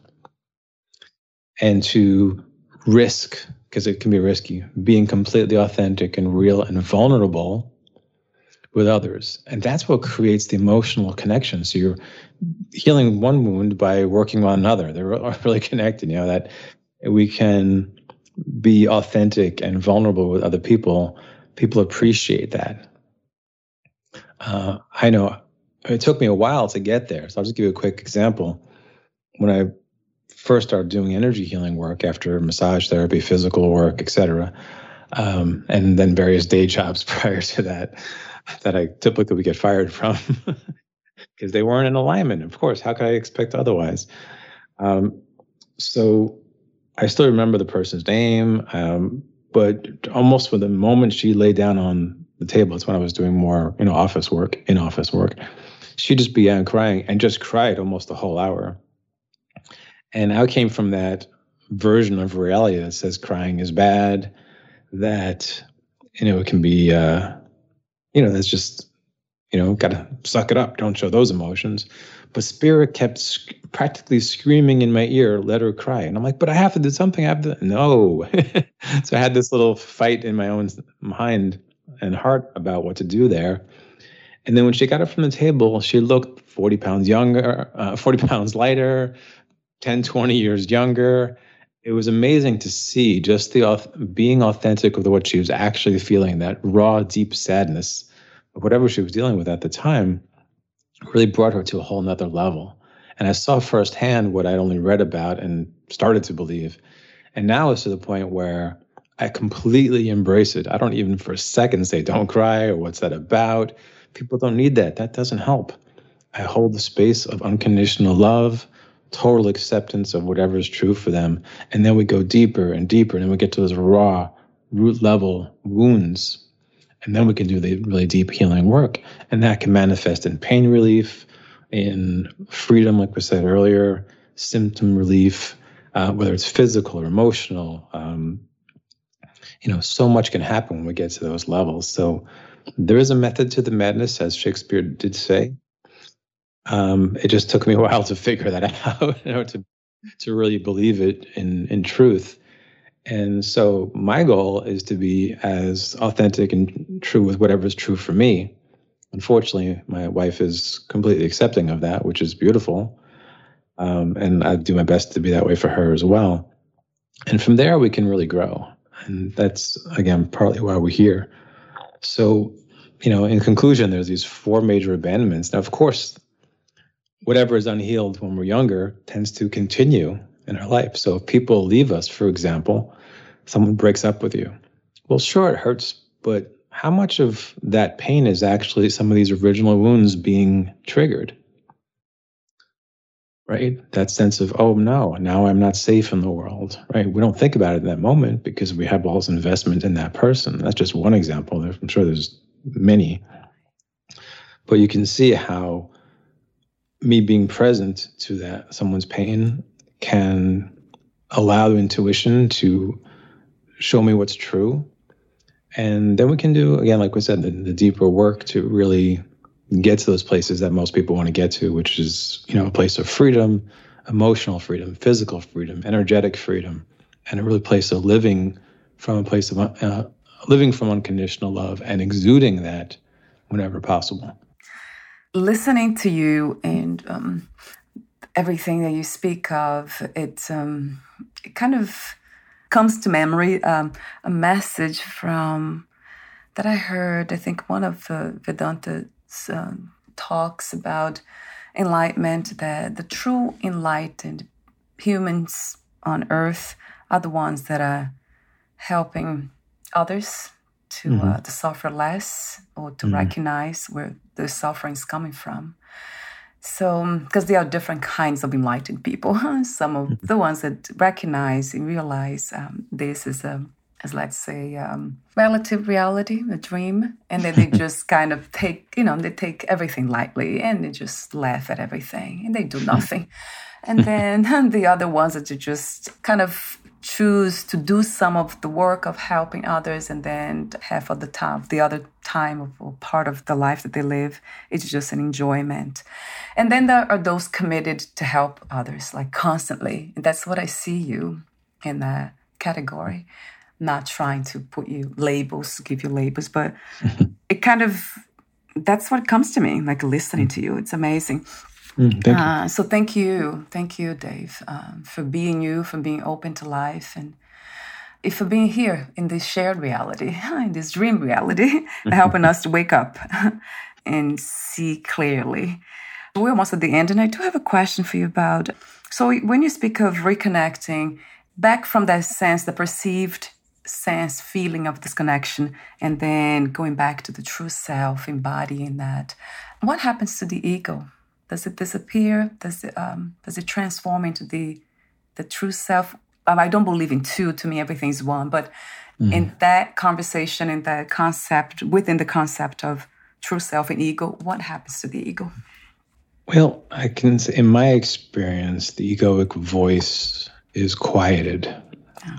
and to risk, because it can be risky, being completely authentic and real and vulnerable with others. And that's what creates the emotional connection. So you're healing one wound by working on another. They're [laughs] really connected, you know, that we can be authentic and vulnerable with other people. People appreciate that. Uh, I know it took me a while to get there. So I'll just give you a quick example. When I first started doing energy healing work after massage therapy, physical work, etc., um, and then various day jobs [laughs] prior to that, that I typically would get fired from [laughs] because they weren't in alignment. Of course, how could I expect otherwise? Um, so I still remember the person's name, um, but almost from the moment she lay down on the table, it's when I was doing more, you know, office work, in office work. She just began crying and just cried almost the whole hour. And I came from that version of reality that says crying is bad, that you know it can be uh, you know, that's just, you know, got to suck it up. Don't show those emotions. But spirit kept sc- practically screaming in my ear, let her cry. And I'm like, but I have to do something. I have to, no. [laughs] so I had this little fight in my own mind and heart about what to do there. And then when she got up from the table, she looked 40 pounds younger, uh, 40 pounds lighter, 10, 20 years younger it was amazing to see just the being authentic with what she was actually feeling that raw deep sadness of whatever she was dealing with at the time really brought her to a whole nother level. And i saw firsthand what i'd only read about and started to believe. And now it's to the point where i completely embrace it. I don't even for a second say don't cry or what's that about? People don't need that. That doesn't help. I hold the space of unconditional love total acceptance of whatever is true for them. And then we go deeper and deeper, and then we get to those raw, root level wounds. And then we can do the really deep healing work. And that can manifest in pain relief, in freedom, like we said earlier, symptom relief, uh, whether it's physical or emotional. Um, you know, so much can happen when we get to those levels. So there is a method to the madness, as Shakespeare did say. Um, it just took me a [laughs] while to figure that out, you know, to to really believe it in in truth. And so my goal is to be as authentic and true with whatever is true for me. Unfortunately, my wife is completely accepting of that, which is beautiful. Um, and I do my best to be that way for her as well. And from there, we can really grow. And that's, again, partly why we're here. So, you know, in conclusion, there's these four major abandonments. Now, of course, whatever is unhealed when we're younger tends to continue in our life. So if people leave us, for example, someone breaks up with you, well, sure, it hurts, but how much of that pain is actually some of these original wounds being triggered? Right? That sense of, oh no, now I'm not safe in the world, right? We don't think about it in that moment because we have all this investment in that person. That's just one example. I'm sure there's many. But you can see how me being present to that someone's pain can allow the intuition to show me what's true and then we can do again like we said the, the deeper work to really get to those places that most people want to get to, which is, you know, a place of freedom, emotional freedom, physical freedom, energetic freedom, and a really place of living from a place of uh, living from unconditional love and exuding that whenever possible. Listening to you and um, everything that you speak of, it, um, it kind of comes to memory um, a message from that I heard. I think one of uh, Vedanta's uh, talks about enlightenment that the true enlightened humans on earth are the ones that are helping others to mm-hmm. uh, to suffer less or to mm-hmm. recognize where the suffering is coming from. So, because there are different kinds of enlightened people. [laughs] Some of mm-hmm. the ones that recognize and realize um, this is a as let's say um, relative reality, a dream, and then they [laughs] just kind of take, you know, they take everything lightly and they just laugh at everything and they do [laughs] nothing. and then the other ones that you just kind of choose to do some of the work of helping others and then half of the time the other time of part of the life that they live it's just an enjoyment and then there are those committed to help others like constantly and that's what i see you in that category not trying to put you labels, give you labels, but [laughs] it kind of that's what comes to me, like listening to you. It's amazing. Mm, thank uh, so thank you, thank you, Dave, um, for being you, for being open to life, and for being here in this shared reality, [laughs] in this dream reality, [laughs] helping us to wake up [laughs] and see clearly. We're almost at the end, and I do have a question for you about. So when you speak of reconnecting back from that sense, the perceived sense, feeling of disconnection, and then going back to the true self, embodying that. What happens to the ego? Does it disappear? Does it um, does it transform into the the true self? Um, I don't believe in two. To me, everything is one. But mm. in that conversation, in that concept, within the concept of true self and ego, what happens to the ego? Well, I can say, in my experience, the egoic voice is quieted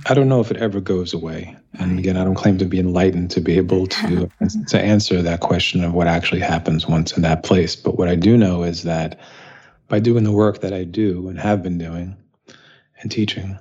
I don't know if it ever goes away. And again, I don't claim to be enlightened to be able to [laughs] to answer that question of what actually happens once in that place. But what I do know is that by doing the work that I do and have been doing and teaching,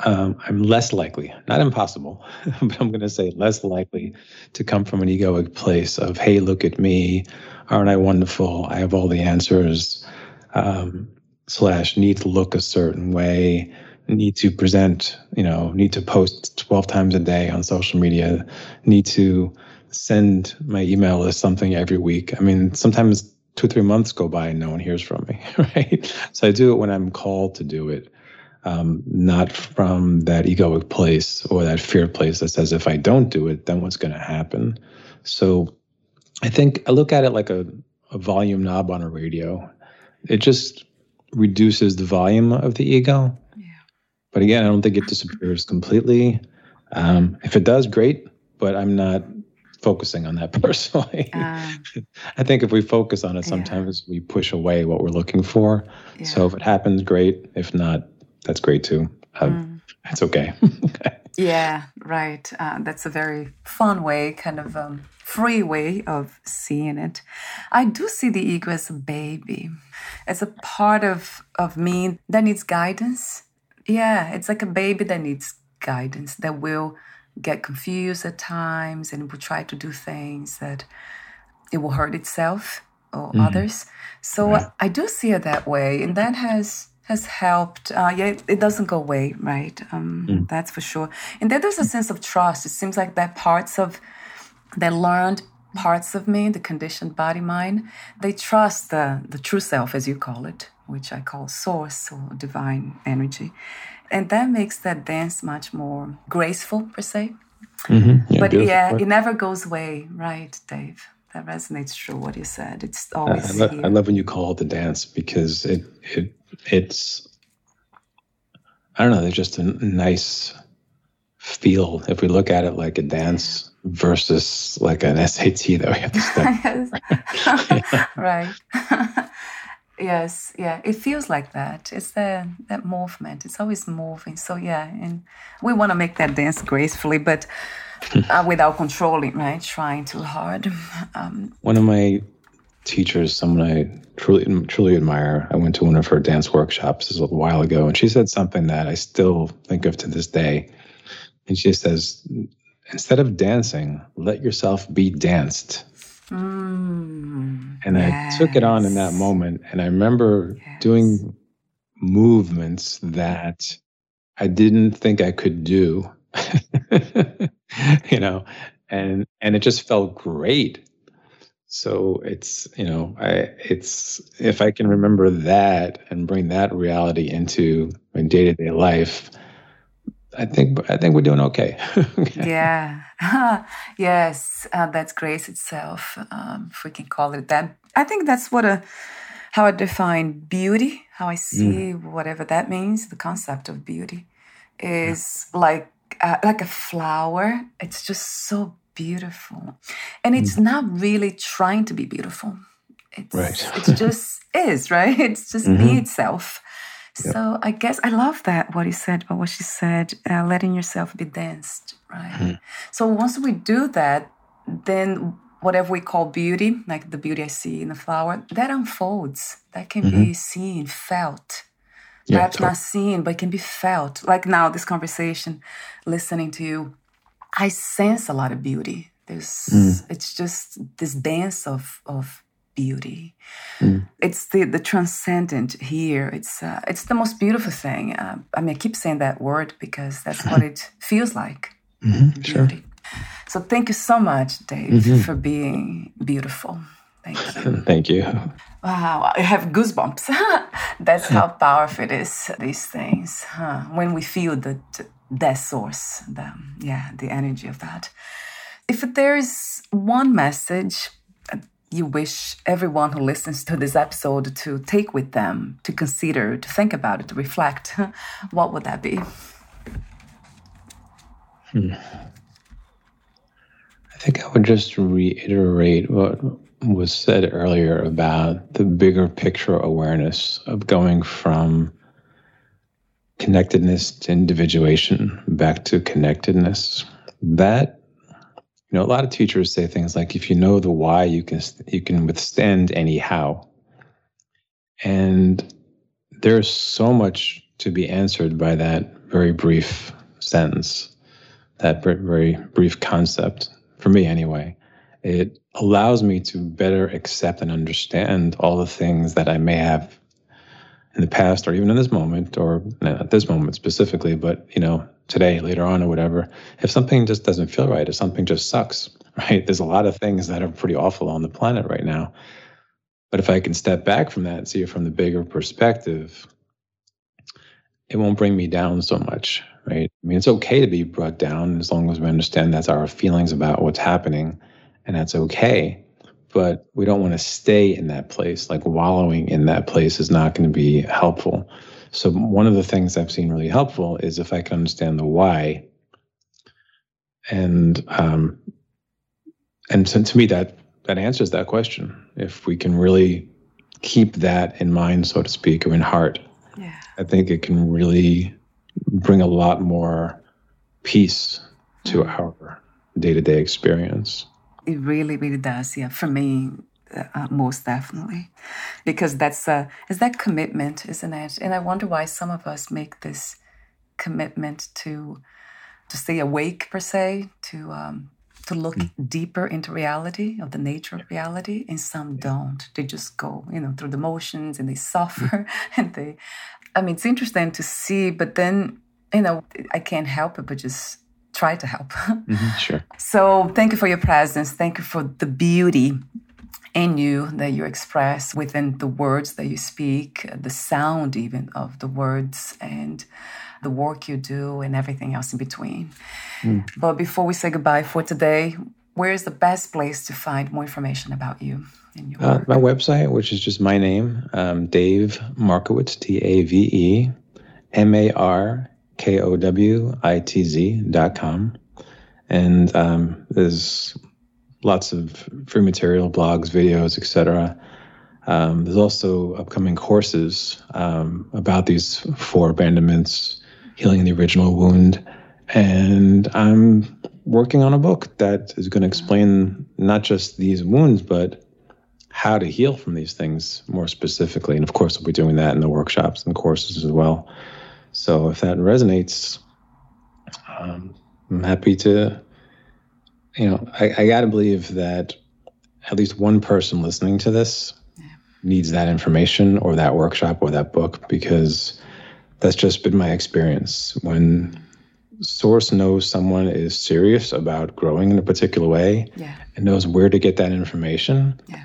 um, I'm less likely, not impossible, [laughs] but I'm going to say less likely to come from an egoic place of, hey, look at me. Aren't I wonderful? I have all the answers. Um, slash, need to look a certain way need to present, you know, need to post 12 times a day on social media, need to send my email list something every week. I mean, sometimes two, three months go by and no one hears from me, [laughs] right? So I do it when I'm called to do it, um, not from that egoic place or that fear place that says if I don't do it, then what's going to happen? So I think I look at it like a, a volume knob on a radio. It just reduces the volume of the ego but again, I don't think it disappears completely. Um, if it does, great, but I'm not focusing on that [laughs] personally. Uh, I think if we focus on it, sometimes yeah. we push away what we're looking for. Yeah. So if it happens, great. If not, that's great too. Um, mm. It's [laughs] okay. yeah, right. Uh, that's a very fun way, kind of um, free way of seeing it. I do see the ego as a baby, as a part of, of me that needs guidance yeah, it's like a baby that needs guidance, that will get confused at times and will try to do things that it will hurt itself or mm-hmm. others. So right. I do see it that way, and that has has helped. Uh, yeah, it, it, doesn't go away, right? Um, mm. That's for sure. And then there's a sense of trust. It seems like that parts of that learned parts of me, the conditioned body mind, they trust the the true self, as you call it, which I call source or divine energy. And that makes that dance much more graceful, per se. Mm-hmm. Yeah, but yeah, it never goes away, right, Dave? That resonates true what you said. It's always. I, lo- I love when you call it the dance because it it it's. I don't know. There's just a nice feel if we look at it like a dance versus like an SAT that we have to study. [laughs] [laughs] [laughs] right. Yes, yeah, it feels like that. It's the that movement. It's always moving. So yeah, and we want to make that dance gracefully. But [laughs] uh, without controlling, right? Trying too hard. Um, one of my teachers, someone I truly truly admire, I went to one of her dance workshops a little while ago, and she said something that I still think of to this day. And she says, instead of dancing, let yourself be danced. Mm, and yes. I took it on in that moment. And I remember yes. doing movements that I didn't think I could do, [laughs] you know, and and it just felt great. So it's you know I it's if I can remember that and bring that reality into my day to day life, I think I think we're doing okay. [laughs] yeah, [laughs] yes, uh, that's grace itself, um, if we can call it that. I think that's what a how I define beauty, how I see mm. whatever that means. The concept of beauty is yeah. like uh, like a flower. It's just so beautiful, and it's mm. not really trying to be beautiful. It's, right. it just [laughs] is right. It's just mm-hmm. be itself. So I guess I love that what he said about what she said, uh, letting yourself be danced, right? Mm-hmm. So once we do that, then whatever we call beauty, like the beauty I see in the flower, that unfolds. That can mm-hmm. be seen, felt. Yeah, Perhaps totally. not seen, but can be felt. Like now, this conversation, listening to you, I sense a lot of beauty. There's, mm. it's just this dance of of beauty. Mm. It's the the transcendent here. It's uh, it's the most beautiful thing. Uh, I mean, I keep saying that word because that's what it [laughs] feels like. Mm-hmm, sure. So thank you so much, Dave, mm-hmm. for being beautiful. Thank you. [laughs] thank you. Wow, I have goosebumps. [laughs] that's how powerful it is. These things huh? when we feel the that source, the yeah, the energy of that. If there's one message you wish everyone who listens to this episode to take with them, to consider, to think about it, to reflect, [laughs] what would that be? Hmm. I think I would just reiterate what was said earlier about the bigger picture awareness of going from connectedness to individuation back to connectedness. That know, a lot of teachers say things like, if you know the why, you can you can withstand any how. And there's so much to be answered by that very brief sentence, that very brief concept, for me anyway. It allows me to better accept and understand all the things that I may have in the past or even in this moment or uh, at this moment specifically, but you know, today, later on, or whatever, if something just doesn't feel right, if something just sucks, [laughs] right? There's a lot of things that are pretty awful on the planet right now. But if I can step back from that and see it from the bigger perspective, it won't bring me down so much, right? I mean, it's okay to be brought down as long as we understand that's our feelings about what's happening, and that's okay. But we don't want to stay in that place. Like wallowing in that place is not going to be helpful. So one of the things I've seen really helpful is if I can understand the why, and um, and to, to me that that answers that question. If we can really keep that in mind, so to speak, or in heart, yeah. I think it can really bring a lot more peace to mm-hmm. our day to day experience. It really, really does. Yeah, for me, uh, most definitely because that's uh is that commitment isn't it and i wonder why some of us make this commitment to to stay awake per se to um to look mm. deeper into reality of the nature of reality and some don't they just go you know through the motions and they suffer mm. [laughs] and they i mean it's interesting to see but then you know i can't help it but just try to help [laughs] mm-hmm, sure so thank you for your presence thank you for the beauty in you that you express within the words that you speak, the sound even of the words, and the work you do, and everything else in between. Mm. But before we say goodbye for today, where is the best place to find more information about you? And your work? Uh, my website, which is just my name, um, Dave Markowitz, D A V E M A R K O W I T Z dot com. And um, there's lots of free material, blogs, videos, etc. Um, there's also upcoming courses um, about these four abandonments, healing the original wound, and I'm working on a book that is going to explain not just these wounds, but how to heal from these things more specifically. And of course, we'll be doing that in the workshops and courses as well. So if that resonates, um, I'm happy to, you know, I, I got to believe that at least one person listening to this yeah. needs that information or that workshop or that book because that's just been my experience. When source knows someone is serious about growing in a particular way yeah. and knows where to get that information. Yeah.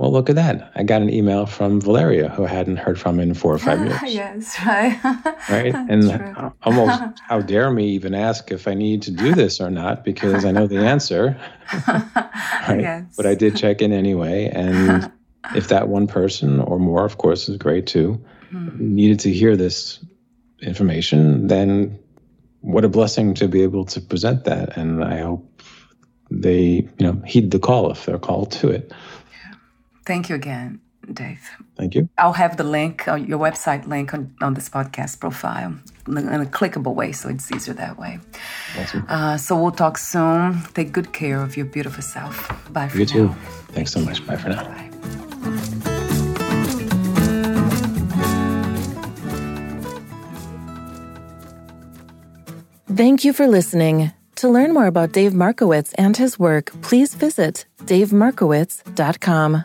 Well, look at that. I got an email from Valeria who I hadn't heard from in four or five [laughs] years. yes, right. [laughs] right. And almost, [laughs] how dare me even ask if I need to do this or not because I know the answer. right. Yes. But I did check in anyway. And if that one person or more, of course, is great too, mm-hmm. needed to hear this information, then what a blessing to be able to present that. And I hope they, you know, heed the call if they're called to it. Yeah. Thank you again, Dave. Thank you. I'll have the link, uh, your website link on, on this podcast profile in a clickable way, so it's easier that way. Awesome. Uh, so we'll talk soon. Take good care of your beautiful self. Bye for you now. You too. Thanks so much. Bye for now. Bye. Thank you for listening. To learn more about Dave Markowitz and his work, please visit davemarkowitz.com.